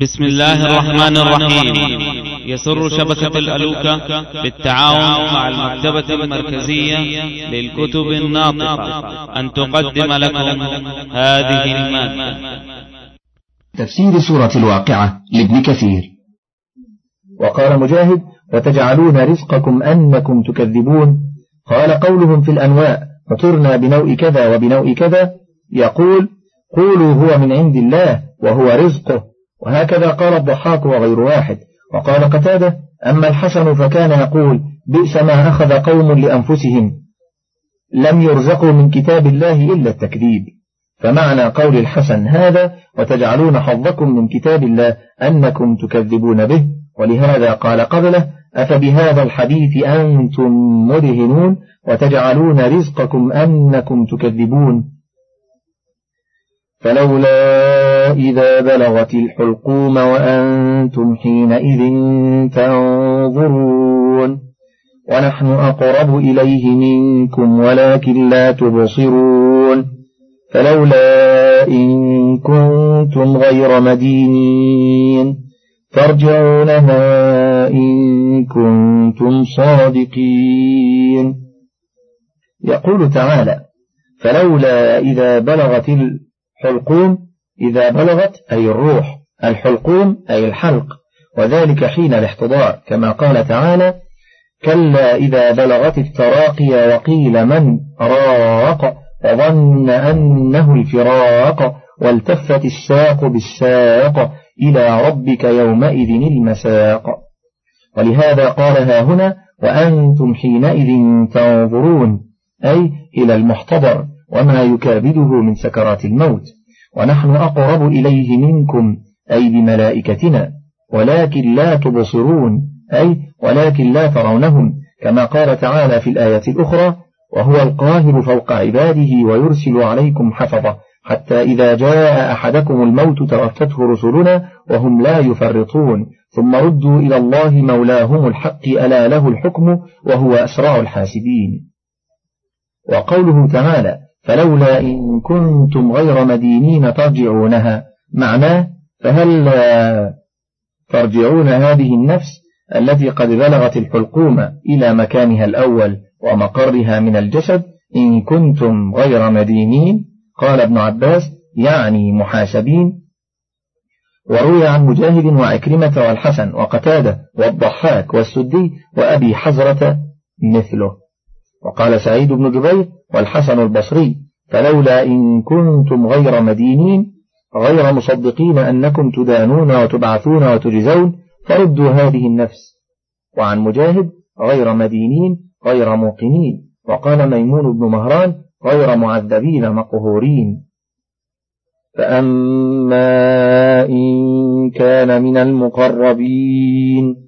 بسم الله الرحمن الرحيم. يسر شبكة الألوكة بالتعاون مع المكتبة المركزية للكتب الناطقة. أن تقدم لكم هذه المادة. تفسير سورة الواقعة لابن كثير. وقال مجاهد وتجعلون رزقكم أنكم تكذبون. قال قولهم في الأنواء فطرنا بنوء كذا وبنوء كذا. يقول قولوا هو من عند الله وهو رزقه. وهكذا قال الضحاك وغير واحد. وقال قتادة أما الحسن فكان يقول بئس ما أخذ قوم لأنفسهم لم يرزقوا من كتاب الله إلا التكذيب. فمعنى قول الحسن هذا وتجعلون حظكم من كتاب الله أنكم تكذبون به. ولهذا قال قبله أفبهذا الحديث أنتم مدهنون وتجعلون رزقكم أنكم تكذبون. فلولا إذا بلغت الحلقوم وأنتم حينئذ تنظرون ونحن أقرب إليه منكم ولكن لا تبصرون فلولا إن كنتم غير مدينين ترجعونها إن كنتم صادقين. يقول تعالى فلولا إذا بلغت حلقوم إذا بلغت أي الروح الحلقوم أي الحلق. وذلك حين الاحتضار. كما قال تعالى كلا إذا بلغت التراقي وقيل من راق وظن أنه الفراق والتفت الساق بالساق إلى ربك يومئذ المساق. ولهذا قالها هنا وأنتم حينئذ تنظرون أي إلى المحتضر وما يكابده من سكرات الموت. ونحن أقرب إليه منكم أي بملائكتنا ولكن لا تبصرون أي ولكن لا ترونهم كما قال تعالى في الآية الأخرى وهو القاهر فوق عباده ويرسل عليكم حفظة حتى إذا جاء أحدكم الموت توفته رسلنا وهم لا يفرطون. ثم ردوا إلى الله مولاهم الحق ألا له الحكم وهو أسرع الحاسبين وقوله تعالى فلولا إن كنتم غير مدينين ترجعونها. معناه فهل ترجعون هذه النفس التي قد بلغت الحلقوم إلى مكانها الأول ومقرها من الجسد إن كنتم غير مدينين؟ قال ابن عباس يعني محاسبين. وروي عن مجاهد وعكرمة والحسن وقتادة والضحاك والسدي وأبي حزرة مثله. وقال سعيد بن جبير والحسن البصري فلولا إن كنتم غير مدينين غير مصدقين أنكم تدانون وتبعثون وتجزون فردوا هذه النفس. وعن مجاهد غير مدينين غير موقنين. وقال ميمون بن مهران غير معذبين مقهورين. فأما إن كان من المقربين.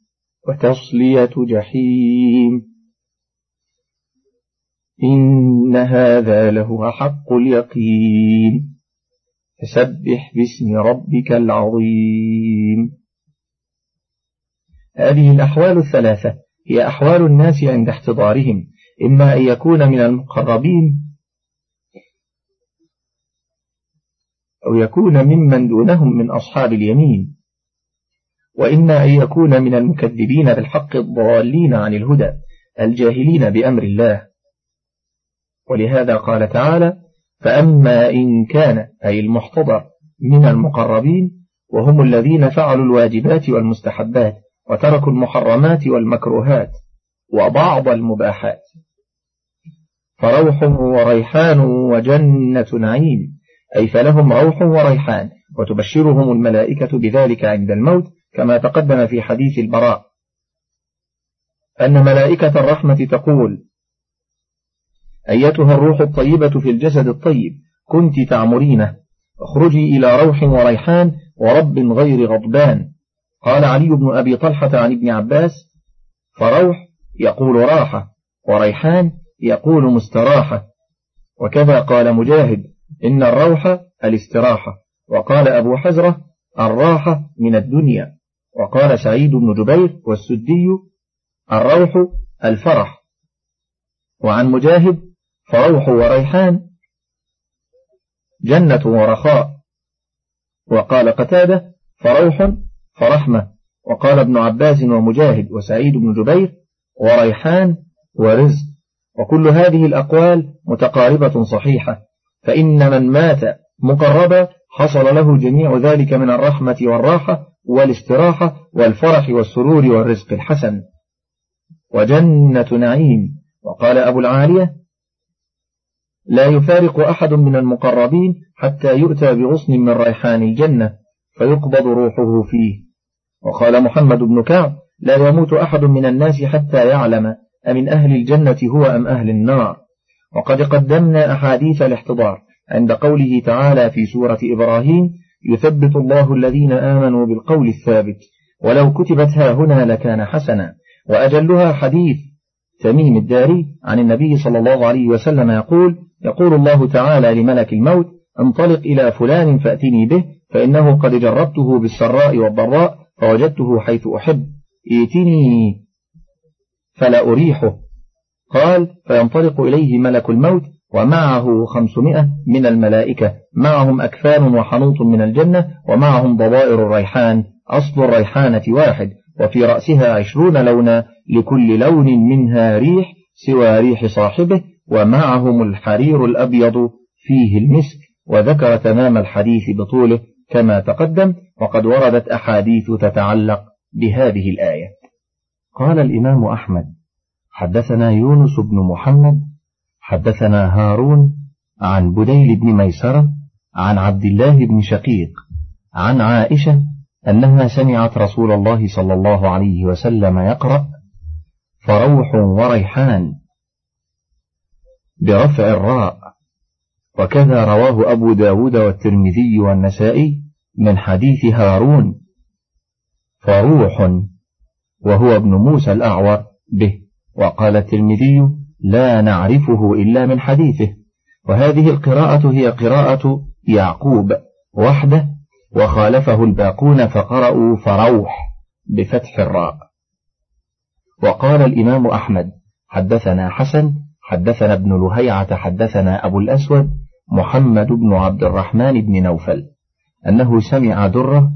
وتصلية جحيم. إن هذا لهو حق اليقين. فسبح باسم ربك العظيم. هذه الأحوال الثلاثة هي أحوال الناس عند احتضارهم إما أن يكون من المقربين أو يكون ممن دونهم من أصحاب اليمين. وإما أن يكون من المكذبين بالحق الضالين عن الهدى الجاهلين بأمر الله. ولهذا قال تعالى فأما إن كان أي المحتضر من المقربين وهم الذين فعلوا الواجبات والمستحبات وتركوا المحرمات والمكروهات وبعض المباحات. فروح وريحان وجنة نعيم أي فلهم روح وريحان وتبشرهم الملائكة بذلك عند الموت كما تقدم في حديث البراء. أن ملائكة الرحمة تقول أيتها الروح الطيبة في الجسد الطيب كنت تعمرينه اخرجي إلى روح وريحان ورب غير غضبان. قال علي بن أبي طلحة عن ابن عباس فروح يقول راحة وريحان يقول مستراحة. وكذا قال مجاهد إن الروح الاستراحة. وقال أبو حزرة الراحة من الدنيا. وقال سعيد بن جبير والسدي الروح الفرح. وعن مجاهد فروح وريحان جنة ورخاء. وقال قتادة فروح فرحمة. وقال ابن عباس ومجاهد وسعيد بن جبير وريحان ورزق. وكل هذه الأقوال متقاربة صحيحة فإن من مات مقربا حصل له جميع ذلك من الرحمة والراحة والاستراحة والفرح والسرور والرزق الحسن. وجنة نعيم. وقال أبو العالية لا يفارق أحد من المقربين حتى يؤتى بغصن من ريحان الجنة فيقبض روحه فيه. وقال محمد بن كعب لا يموت أحد من الناس حتى يعلم أمن أهل الجنة هو أم أهل النار. وقد قدمنا أحاديث الاحتضار عند قوله تعالى في سورة إبراهيم يثبت الله الذين آمنوا بالقول الثابت ولو كتبت ها هنا لكان حسنا. وأجلها حديث تميم الداري عن النبي صلى الله عليه وسلم يقول يقول الله تعالى لملك الموت انطلق إلى فلان فأتني به فإنه قد جربته بالسراء والضراء فوجدته حيث أحب. ائتني فلا أريحه. قال فينطلق إليه ملك الموت ومعه خمسمائة من الملائكة. معهم أكفان وحنوط من الجنة ومعهم ضوائر الريحان. أصل الريحانة واحد وفي رأسها عشرون لونا لكل لون منها ريح سوى ريح صاحبه ومعهم الحرير الأبيض فيه المسك. وذكر تمام الحديث بطوله كما تقدم وقد وردت أحاديث تتعلق بهذه الآية. قال الإمام أحمد حدثنا يونس بن محمد حدثنا هارون عن بديل بن ميسرة عن عبد الله بن شقيق عن عائشة أنها سمعت رسول الله صلى الله عليه وسلم يقرأ فروح وريحان برفع الراء وكذا رواه أبو داود والترمذي والنسائي من حديث هارون فروح وهو ابن موسى الأعور به وقال الترمذي لا نعرفه إلا من حديثه. وهذه القراءة هي قراءة يعقوب وحده وخالفه الباقون فقرأوا فروح بفتح الراء. وقال الإمام أحمد حدثنا حسن حدثنا ابن لهيعة حدثنا أبو الأسود محمد بن عبد الرحمن بن نوفل أنه سمع درة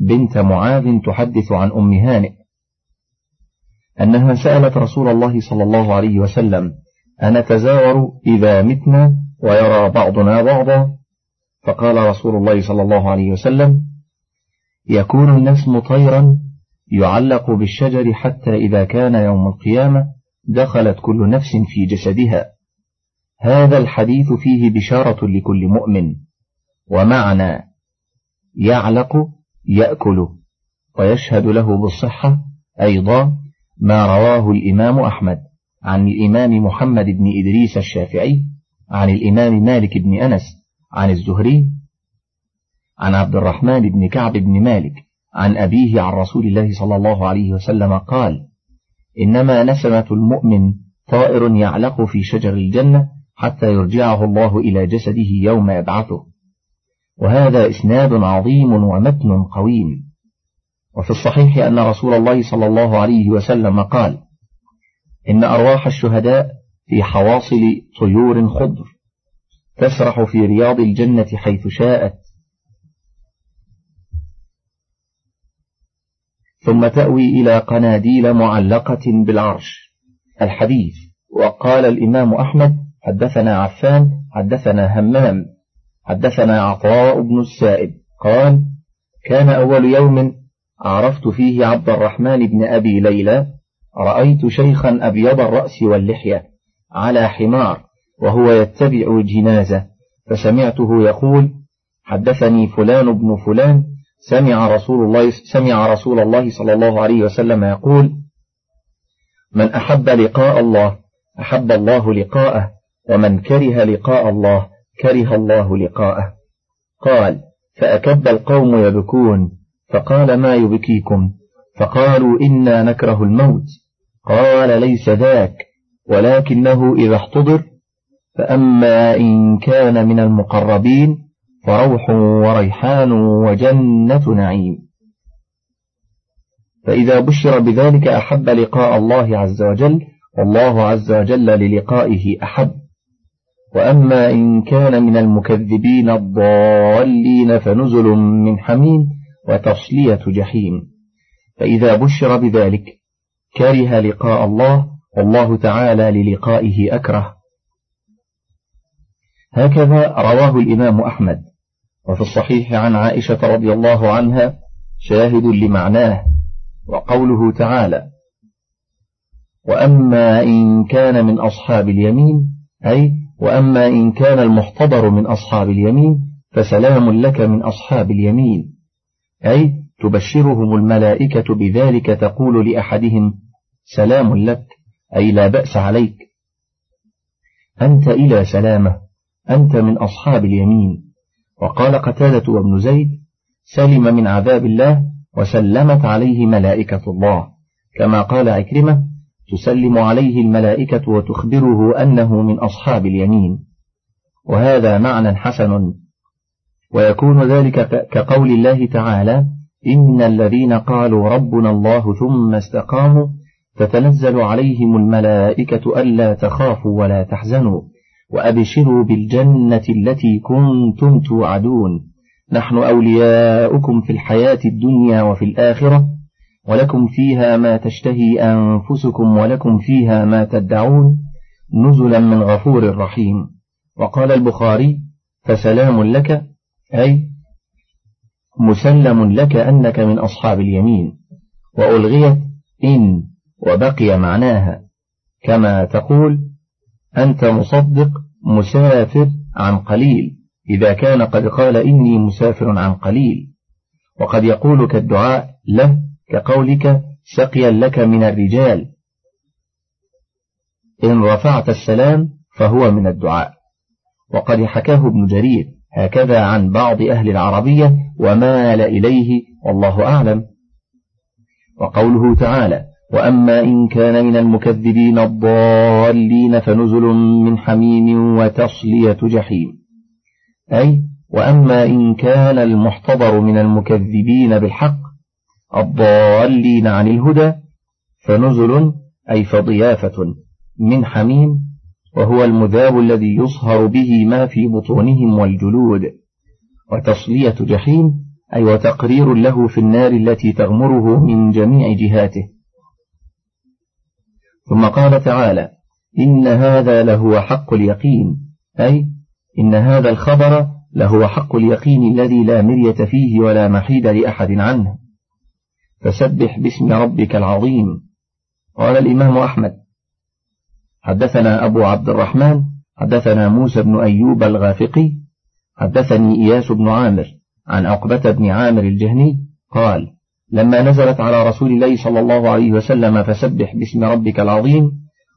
بنت معاذ تحدث عن أم هانئ. أنها سألت رسول الله صلى الله عليه وسلم أنتزاور إذا متنا ويرى بعضنا بعضا؟ فقال رسول الله صلى الله عليه وسلم يكون النسم طيرا يعلق بالشجر حتى إذا كان يوم القيامة دخلت كل نفس في جسدها. هذا الحديث فيه بشارة لكل مؤمن ومعنى يعلق يأكل ويشهد له بالصحة أيضا ما رواه الإمام أحمد عن الإمام محمد بن إدريس الشافعي عن الإمام مالك بن أنس عن الزهري عن عبد الرحمن بن كعب بن مالك عن أبيه عن رسول الله صلى الله عليه وسلم قال إنما نسمة المؤمن طائر يعلق في شجر الجنة حتى يرجعه الله إلى جسده يوم يبعثه وهذا إسناد عظيم ومتن قويم. وفي الصحيح أن رسول الله صلى الله عليه وسلم قال إن أرواح الشهداء في حواصل طيور خضر تسرح في رياض الجنة حيث شاءت. ثم تأوي إلى قناديل معلقة بالعرش. الحديث وقال الإمام أحمد حدثنا عفان حدثنا همام حدثنا عطاء بن السائب. قال كان أول يوم عرفت فيه عبد الرحمن بن أبي ليلى رأيت شيخا أبيض الرأس واللحية على حمار وهو يتبع جنازة فسمعته يقول حدثني فلان بن فلان سمع رسول الله سمع رسول الله صلى الله عليه وسلم يقول من أحب لقاء الله أحب الله لقاءه ومن كره لقاء الله كره الله لقاءه. قال فأكب القوم يبكون فقال ما يبكيكم؟ فقالوا إنا نكره الموت. قال ليس ذاك ولكنه إذا احتضر. فأما إن كان من المقربين فروح وريحان وجنة نعيم. فإذا بشر بذلك أحب لقاء الله عز وجل والله عز وجل للقائه أحب. وأما إن كان من المكذبين الضالين فنزل من حميم. وتصلية جحيم. فإذا بشر بذلك كره لقاء الله والله تعالى للقائه أكره. هكذا رواه الإمام أحمد. وفي الصحيح عن عائشة رضي الله عنها شاهد لمعناه وقوله تعالى وأما إن كان من أصحاب اليمين أي وأما إن كان المحتضر من أصحاب اليمين فسلام لك من أصحاب اليمين. أي تبشرهم الملائكة بذلك تقول لأحدهم سلام لك أي لا بأس عليك. أنت إلى سلامة أنت من أصحاب اليمين. وقال قتادة وابن زيد سلم من عذاب الله وسلمت عليه ملائكة الله. كما قال عكرمة تسلم عليه الملائكة وتخبره أنه من أصحاب اليمين. وهذا معنى حسن ويكون ذلك كقول الله تعالى إن الذين قالوا ربنا الله ثم استقاموا تتنزل عليهم الملائكة ألا تخافوا ولا تحزنوا وأبشروا بالجنة التي كنتم توعدون. نحن أولياؤكم في الحياة الدنيا وفي الآخرة ولكم فيها ما تشتهي أنفسكم ولكم فيها ما تدعون. نزلا من غفور رحيم. وقال البخاري فسلام لك أي مسلم لك أنك من أصحاب اليمين وألغيت إن وبقي معناها. كما تقول أنت مصدق مسافر عن قليل. إذا كان قد قال إني مسافر عن قليل. وقد يقول كالدعاء له كقولك سقيا لك من الرجال. إن رفعت السلام فهو من الدعاء. وقد حكاه ابن جرير. هكذا عن بعض أهل العربية ومال إليه والله أعلم. وقوله تعالى وأما إن كان من المكذبين الضالين فنزل من حميم وتصلية جحيم. أي وأما إن كان المحتضر من المكذبين بالحق الضالين عن الهدى فنزل أي فضيافة من حميم وهو المذاب الذي يصهر به ما في بطونهم والجلود. وتصلية جحيم أي وتقرير له في النار التي تغمره من جميع جهاته. ثم قال تعالى إن هذا لهو حق اليقين أي إن هذا الخبر لهو حق اليقين الذي لا مرية فيه ولا محيد لأحد عنه. فسبح باسم ربك العظيم. قال الإمام أحمد حدثنا أبو عبد الرحمن حدثنا موسى بن أيوب الغافقي حدثني إياس بن عامر عن عقبة بن عامر الجهني قال لما نزلت على رسول الله صلى الله عليه وسلم فسبح باسم ربك العظيم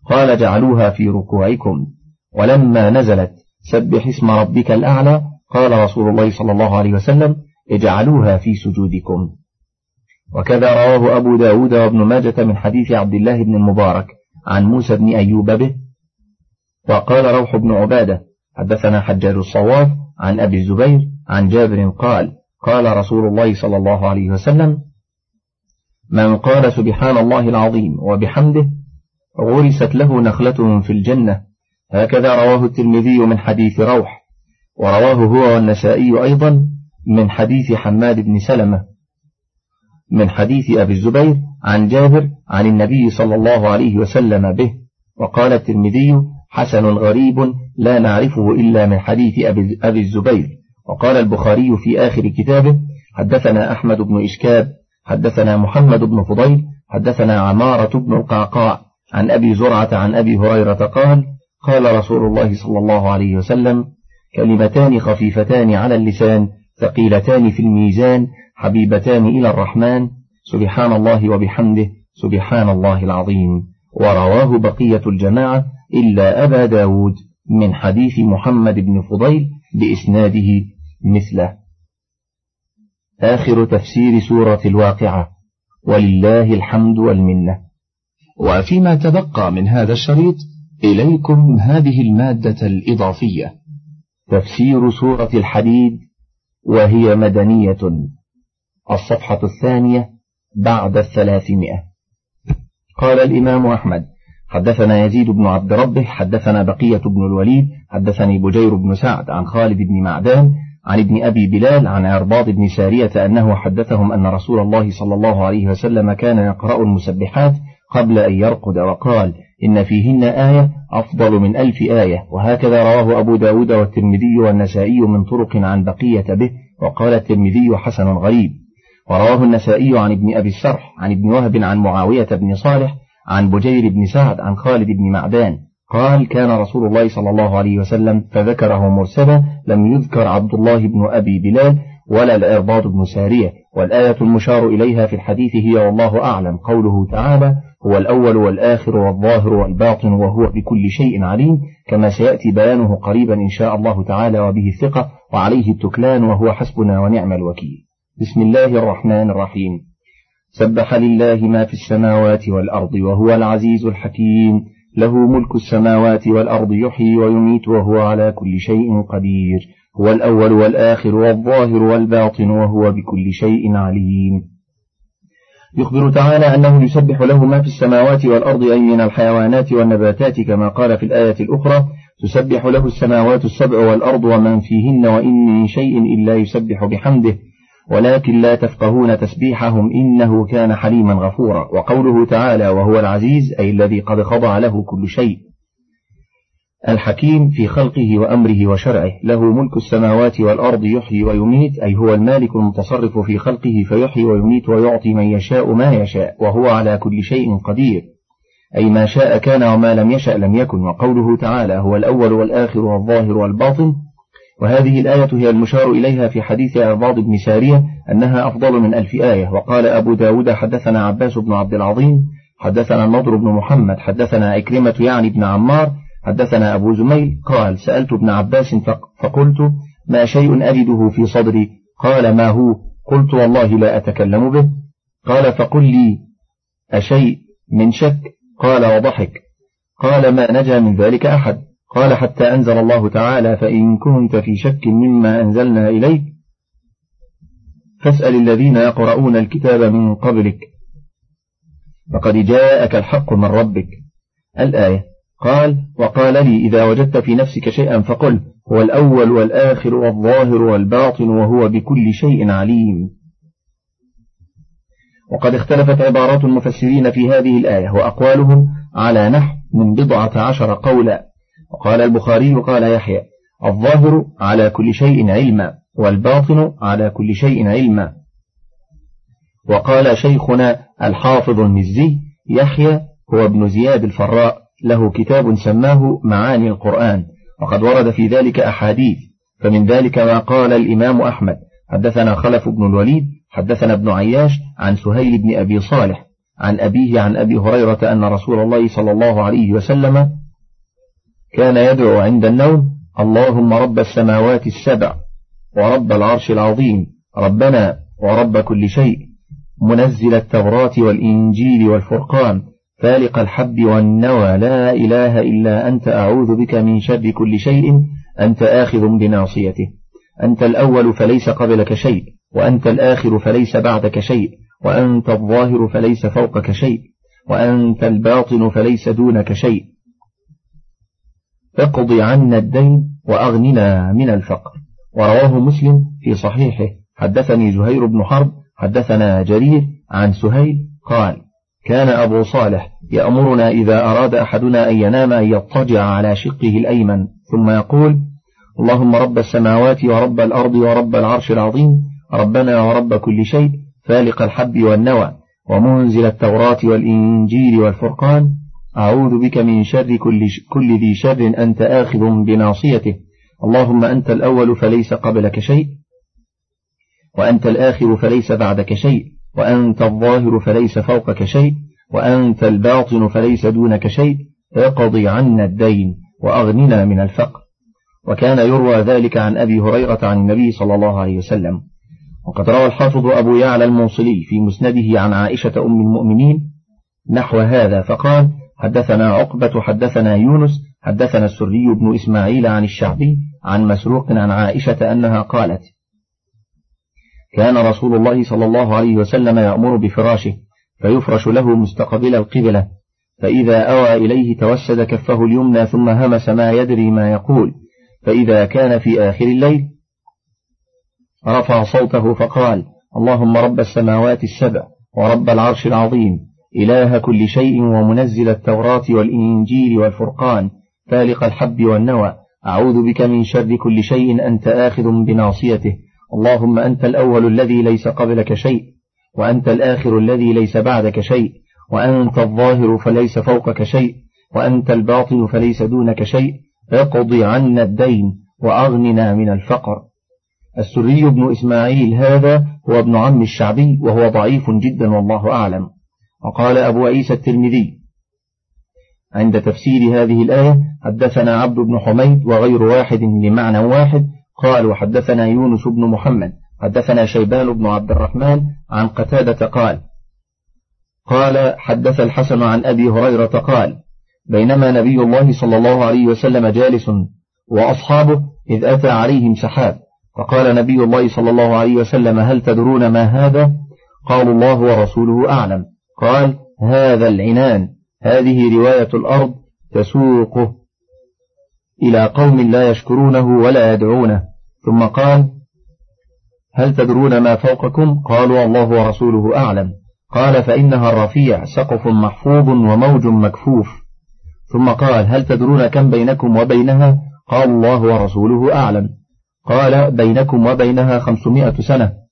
قال جعلوها في ركوعكم ولما نزلت سبح اسم ربك الأعلى قال رسول الله صلى الله عليه وسلم اجعلوها في سجودكم. وكذا رواه أبو داود وابن ماجة من حديث عبد الله بن المبارك. عن موسى بن أيوب به وقال روح بن عبادة حدثنا حجاج الصواف عن أبي الزبير عن جابر قال قال رسول الله صلى الله عليه وسلم من قال سبحان الله العظيم وبحمده غرست له نخلة في الجنة. هكذا رواه الترمذي من حديث روح ورواه هو والنسائي أيضا من حديث حماد بن سلمة من حديث أبي الزبير عن جابر عن النبي صلى الله عليه وسلم به وقال الترمذي حسن غريب لا نعرفه إلا من حديث أبي الزبير وقال البخاري في آخر كتابه حدثنا أحمد بن إشكاب حدثنا محمد بن فضيل حدثنا عمارة بن القعقاع عن أبي زرعة عن أبي هريرة قال قال رسول الله صلى الله عليه وسلم كلمتان خفيفتان على اللسان ثقيلتان في الميزان حبيبتان إلى الرحمن سبحان الله وبحمده سبحان الله العظيم. ورواه بقية الجماعة إلا أبا داود من حديث محمد بن فضيل بإسناده مثله. آخر تفسير سورة الواقعة ولله الحمد والمنة وفيما تبقى من هذا الشريط إليكم هذه المادة الإضافية تفسير سورة الحديد وهي مدنية الصفحة الثانية بعد الثلاثمائة. قال الإمام أحمد حدثنا يزيد بن عبد ربه حدثنا بقية بن الوليد حدثني بجير بن سعد عن خالد بن معدان عن ابن أبي بلال عن عرباض بن سارية أنه حدثهم أن رسول الله صلى الله عليه وسلم كان يقرأ المسبحات قبل أن يرقد وقال إن فيهن آية أفضل من ألف آية. وهكذا رواه أبو داود والترمذي والنسائي من طرق عن بقية به وقال الترمذي حسن غريب. ورواه النسائي عن ابن أبي السرح عن ابن وهب عن معاوية بن صالح عن بجير بن سعد عن خالد بن معدان. قال كان رسول الله صلى الله عليه وسلم فذكره مرسلا لم يذكر عبد الله بن أبي بلال ولا العرباض بن سارية. والآية المشار إليها في الحديث هي والله أعلم. قوله تعالى هو الأول والآخر والظاهر والباطن وهو بكل شيء عليم. كما سيأتي بيانه قريبا إن شاء الله تعالى وبه الثقة وعليه التكلان وهو حسبنا ونعم الوكيل. بسم الله الرحمن الرحيم. سبح لله ما في السماوات والأرض وهو العزيز الحكيم. له ملك السماوات والأرض يحيي ويميت وهو على كل شيء قدير. هو الأول والآخر والظاهر والباطن وهو بكل شيء عليم. يخبر تعالى أنه يسبح له ما في السماوات والأرض أي من الحيوانات والنباتات كما قال في الآية الأخرى تسبح له السماوات السبع والأرض ومن فيهن وإن من شيء إلا يسبح بحمده ولكن لا تفقهون تسبيحهم إنه كان حليما غفورا. وقوله تعالى وهو العزيز أي الذي قد خضع له كل شيء. الحكيم في خلقه وأمره وشرعه له ملك السماوات والأرض يحيي ويميت أي هو المالك المتصرف في خلقه فيحيي ويميت ويعطي من يشاء ما يشاء وهو على كل شيء قدير. أي ما شاء كان وما لم يشأ لم يكن. وقوله تعالى هو الأول والآخر والظاهر والباطن وهذه الآية هي المشار إليها في حديث عرباض بن سارية أنها أفضل من ألف آية. وقال أبو داود حدثنا عباس بن عبد العظيم حدثنا النضر بن محمد حدثنا أكرمة يعني بن عمار حدثنا أبو زميل قال سألت ابن عباس فقلت ما شيء أجده في صدري؟ قال ما هو؟ قلت والله لا أتكلم به. قال فقل لي أشيء من شك؟ قال وضحك. قال ما نجا من ذلك أحد. قال حتى أنزل الله تعالى فإن كنت في شك مما أنزلنا إليك فاسأل الذين يقرؤون الكتاب من قبلك. فقد جاءك الحق من ربك. الآية. قال وقال لي إذا وجدت في نفسك شيئا فقل هو الأول والآخر والظاهر والباطن وهو بكل شيء عليم. وقد اختلفت عبارات المفسرين في هذه الآية وأقوالهم على نحو من بضعة عشر قولا. وقال البخاري قال يحيى الظاهر على كل شيء علما والباطن على كل شيء علما. وقال شيخنا الحافظ المزي يحيى هو ابن زياد الفراء له كتاب سماه معاني القرآن وقد ورد في ذلك أحاديث فمن ذلك ما قال الإمام أحمد. حدثنا خلف بن الوليد حدثنا ابن عياش عن سهيل بن أبي صالح عن أبيه عن أبي هريرة أن رسول الله صلى الله عليه وسلم كان يدعو عند النوم اللهم رب السماوات السبع ورب العرش العظيم ربنا ورب كل شيء منزل التوراة والإنجيل والفرقان فالق الحب والنوى لا إله إلا أنت أعوذ بك من شر كل شيء أنت آخذ بناصيته أنت الأول فليس قبلك شيء وأنت الآخر فليس بعدك شيء وأنت الظاهر فليس فوقك شيء وأنت الباطن فليس دونك شيء. اقض عنا الدين وأغننا من الفقر. ورواه مسلم في صحيحه. حدثني زهير بن حرب حدثنا جرير عن سهيل قال كان أبو صالح يأمرنا إذا أراد أحدنا أن ينام أن يضطجع على شقه الأيمن ثم يقول اللهم رب السماوات ورب الأرض ورب العرش العظيم ربنا ورب كل شيء فالق الحب والنوى ومنزل التوراة والإنجيل والفرقان أعوذ بك من شر كل, كل ذي شر أنت آخذ بناصيته. اللهم أنت الأول فليس قبلك شيء وأنت الآخر فليس بعدك شيء وأنت الظاهر فليس فوقك شيء وأنت الباطن فليس دونك شيء. اقضي عنا الدين وأغننا من الفقر. وكان يروى ذلك عن أبي هريرة عن النبي صلى الله عليه وسلم. وقد روى الحافظ أبو يعلى الموصلي في مسنده عن عائشة أم المؤمنين نحو هذا فقال حدثنا عقبة حدثنا يونس حدثنا السري بن إسماعيل عن الشعبي عن مسروق عن عائشة أنها قالت كان رسول الله صلى الله عليه وسلم يأمر بفراشه فيفرش له مستقبل القبلة فإذا أوى إليه توسد كفه اليمنى ثم همس ما يدري ما يقول فإذا كان في آخر الليل رفع صوته فقال اللهم رب السماوات السبع ورب العرش العظيم. إله كل شيء ومنزل التوراة والإنجيل والفرقان فالق الحب والنوى أعوذ بك من شر كل شيء أنت آخذ بناصيته. اللهم أنت الأول الذي ليس قبلك شيء وأنت الآخر الذي ليس بعدك شيء وأنت الظاهر فليس فوقك شيء وأنت الباطن فليس دونك شيء. اقض عنا الدين وأغننا من الفقر. السري بن إسماعيل هذا هو ابن عم الشعبي وهو ضعيف جدا والله أعلم. وقال أبو عيسى الترمذي. عند تفسير هذه الآية حدثنا عبد بن حميد وغير واحد لمعنى واحد. قال وحدثنا يونس بن محمد. حدثنا شيبان بن عبد الرحمن عن قتادة قال قال حدث الحسن عن أبي هريرة قال بينما نبي الله صلى الله عليه وسلم جالس وأصحابه إذ أتى عليهم سحاب. فقال نبي الله صلى الله عليه وسلم هل تدرون ما هذا؟ قالوا الله ورسوله أعلم. قال هذا العنان هذه رواية الأرض تسوقه إلى قوم لا يشكرونه ولا يدعونه. ثم قال هل تدرون ما فوقكم؟ قالوا الله ورسوله أعلم. قال فإنها الرفيع سقف محفوظ وموج مكفوف. ثم قال هل تدرون كم بينكم وبينها؟ قال الله ورسوله أعلم. قال بينكم وبينها خمسمائة سنة.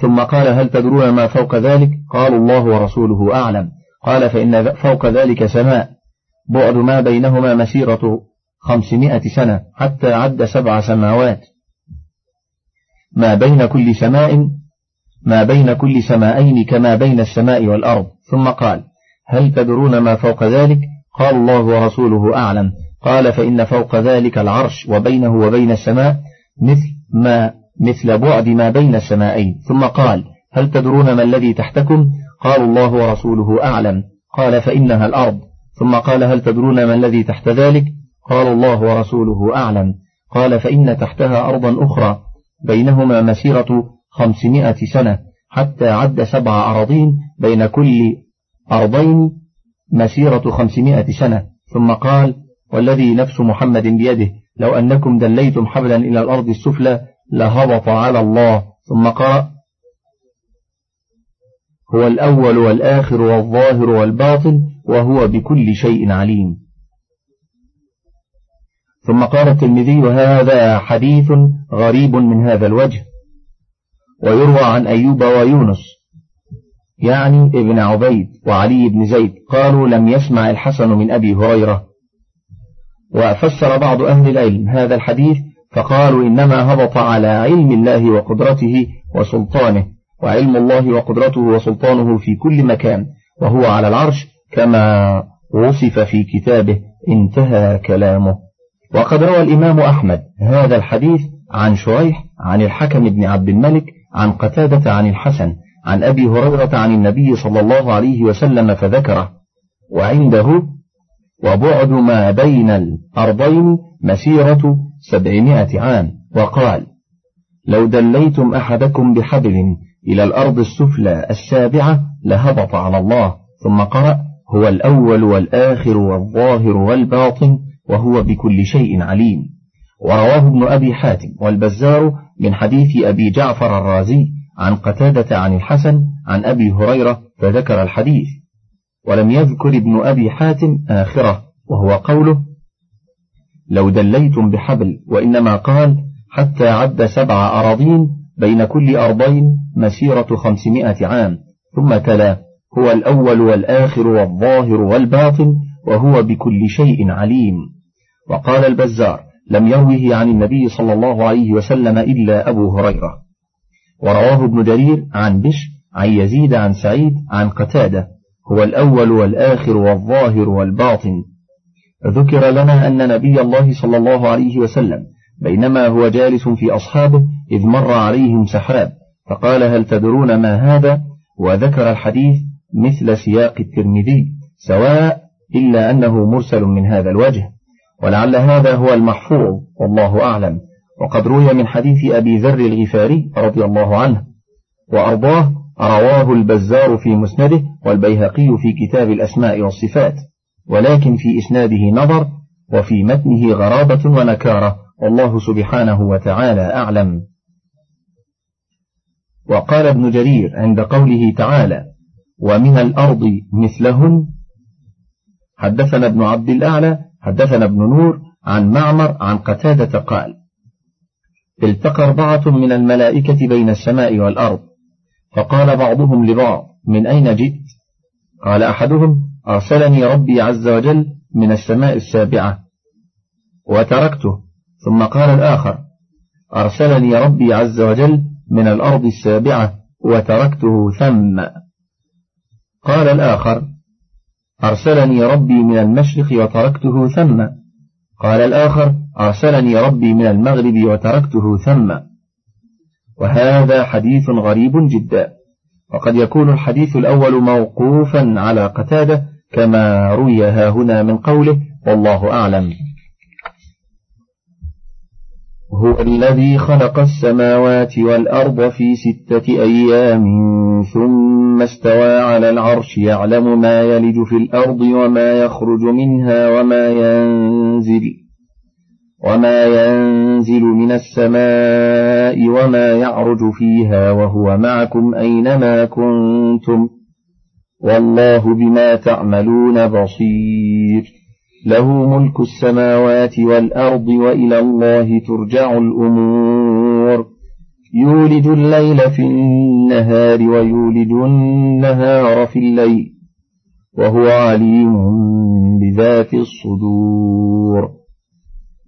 ثم قال هل تدرون ما فوق ذلك؟ قال الله ورسوله أعلم. قال فإن فوق ذلك سماء. بعد ما بينهما مسيرة خمسمائة سنة حتى عد سبع سماوات. ما بين كل سماء ما بين كل سمائين كما بين السماء والأرض. ثم قال هل تدرون ما فوق ذلك؟ قال الله ورسوله أعلم. قال فإن فوق ذلك العرش وبينه وبين السماء مثل ما مثل بعد ما بين السمائين ثم قال هل تدرون ما الذي تحتكم؟ قال الله ورسوله أعلم. قال فإنها الأرض. ثم قال هل تدرون ما الذي تحت ذلك؟ قال الله ورسوله أعلم. قال فإن تحتها أرضا أخرى. بينهما مسيرة خمسمائة سنة حتى عد سبع أراضين بين كل أرضين مسيرة خمسمائة سنة. ثم قال والذي نفس محمد بيده لو أنكم دليتم حبلا إلى الأرض السفلى لهبط على الله ثم قال هو الأول والآخر والظاهر والباطن وهو بكل شيء عليم. ثم قال التلمذي هذا حديث غريب من هذا الوجه ويروى عن أيوب ويونس يعني ابن عبيد وعلي بن زيد قالوا لم يسمع الحسن من أبي هريرة. وفسر بعض أهل العلم هذا الحديث فقالوا إنما هبط على علم الله وقدرته وسلطانه وعلم الله وقدرته وسلطانه في كل مكان وهو على العرش كما وصف في كتابه انتهى كلامه. وقد روى الإمام أحمد هذا الحديث عن شريح عن الحكم بن عبد الملك عن قتادة عن الحسن عن أبي هريرة عن النبي صلى الله عليه وسلم فذكره. وعنده وبعد ما بين الأرضين مسيرة سبعمائة عام. وقال لو دليتم أحدكم بحبل إلى الأرض السفلى السابعة لهبط على الله. ثم قرأ هو الأول والآخر والظاهر والباطن وهو بكل شيء عليم. ورواه ابن أبي حاتم والبزار من حديث أبي جعفر الرازي عن قتادة عن الحسن عن أبي هريرة فذكر الحديث. ولم يذكر ابن أبي حاتم آخرة وهو قوله لو دليتم بحبل وإنما قال حتى عد سبع أراضين بين كل أرضين مسيرة خمسمائة عام ثم تلا هو الأول والآخر والظاهر والباطن وهو بكل شيء عليم وقال البزار لم يروه عن النبي صلى الله عليه وسلم إلا أبو هريرة ورواه ابن درير عن بش عن يزيد عن سعيد عن قتادة. هو الأول والآخر والظاهر والباطن. ذكر لنا أن نبي الله صلى الله عليه وسلم بينما هو جالس في أصحابه إذ مر عليهم سحاب فقال هل تدرون ما هذا؟ وذكر الحديث مثل سياق الترمذي سواء إلا أنه مرسل من هذا الوجه. ولعل هذا هو المحفوظ والله أعلم. وقد روي من حديث أبي ذر الغفاري رضي الله عنه. وأرضاه رواه البزار في مسنده والبيهقي في كتاب الأسماء والصفات ولكن في إسناده نظر وفي متنه غرابة ونكارة والله سبحانه وتعالى أعلم. وقال ابن جرير عند قوله تعالى ومن الأرض مثلهن حدثنا ابن عبد الأعلى حدثنا ابن نور عن معمر عن قتادة قال التقى أربعة من الملائكة بين السماء والأرض فقال بعضهم لبعض من أين جئت؟ قال أحدهم أرسلني ربي عز وجل من السماء السابعة وتركته. ثم قال الآخر أرسلني ربي عز وجل من الأرض السابعة وتركته ثم. قال الآخر أرسلني ربي من المشرق وتركته ثم. قال الآخر أرسلني ربي من المغرب وتركته ثم. وهذا حديث غريب جدا. وقد يكون الحديث الأول موقوفا على قتادة كما روي هنا من قوله والله أعلم. هو الذي خلق السماوات والأرض في ستة أيام ثم استوى على العرش يعلم ما يلج في الأرض وما يخرج منها وما ينزل. وما ينزل من السماء وما يعرج فيها وهو معكم أينما كنتم والله بما تعملون بصير. له ملك السماوات والأرض وإلى الله ترجع الأمور. يولد الليل في النهار ويولد النهار في الليل وهو عليم بذات الصدور.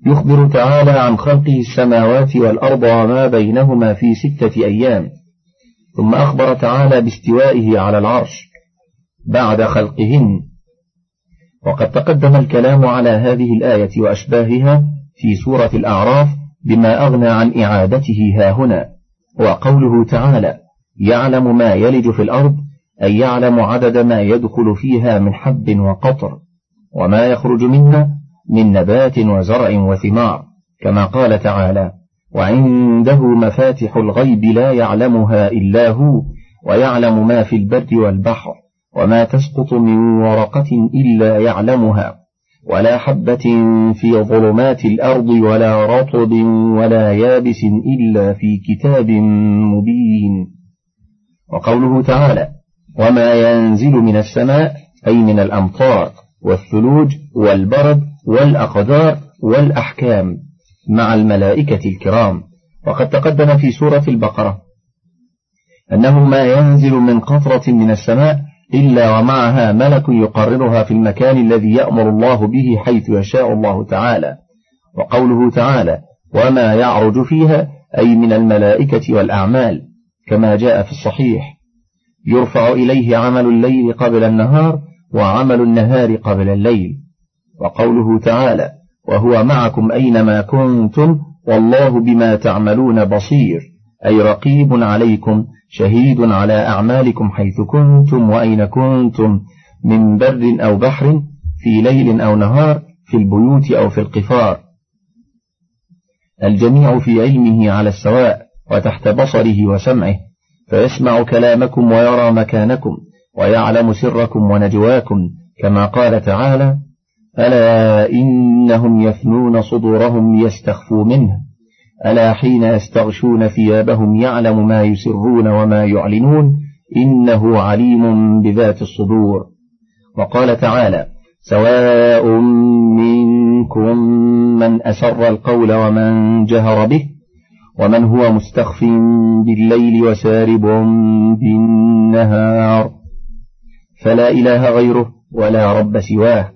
يخبر تعالى عن خلقه السماوات والأرض وما بينهما في ستة أيام. ثم أخبر تعالى باستوائه على العرش بعد خلقهن. وقد تقدم الكلام على هذه الآية وأشباهها في سورة الأعراف بما أغنى عن إعادته ها هنا. وقوله تعالى يعلم ما يلج في الأرض أي يعلم عدد ما يدخل فيها من حب وقطر وما يخرج منها من نبات وزرع وثمار كما قال تعالى وعنده مفاتح الغيب لا يعلمها إلا هو ويعلم ما في البر والبحر وما تسقط من ورقة إلا يعلمها ولا حبة في ظلمات الأرض ولا رطب ولا يابس إلا في كتاب مبين. وقوله تعالى وما ينزل من السماء أي من الأمطار والثلوج والبرد والأقدار والأحكام مع الملائكة الكرام. وقد تقدم في سورة البقرة أنه ما ينزل من قطرة من السماء إلا ومعها ملك يقررها في المكان الذي يأمر الله به حيث يشاء الله تعالى. وقوله تعالى وما يعرج فيها أي من الملائكة والأعمال كما جاء في الصحيح يرفع إليه عمل الليل قبل النهار وعمل النهار قبل الليل. وقوله تعالى وهو معكم أينما كنتم والله بما تعملون بصير أي رقيب عليكم شهيد على أعمالكم حيث كنتم وأين كنتم من بر أو بحر في ليل أو نهار في البيوت أو في القفار. الجميع في علمه على السواء وتحت بصره وسمعه فيسمع كلامكم ويرى مكانكم ويعلم سركم ونجواكم كما قال تعالى ألا إنهم يثنون صدورهم ليستخفوا منه. ألا حين يستغشون ثيابهم يعلم ما يسرون وما يعلنون. إنه عليم بذات الصدور. وقال تعالى سواء منكم من أسر القول ومن جهر به ومن هو مستخف بالليل وسارب بالنهار. فلا إله غيره ولا رب سواه.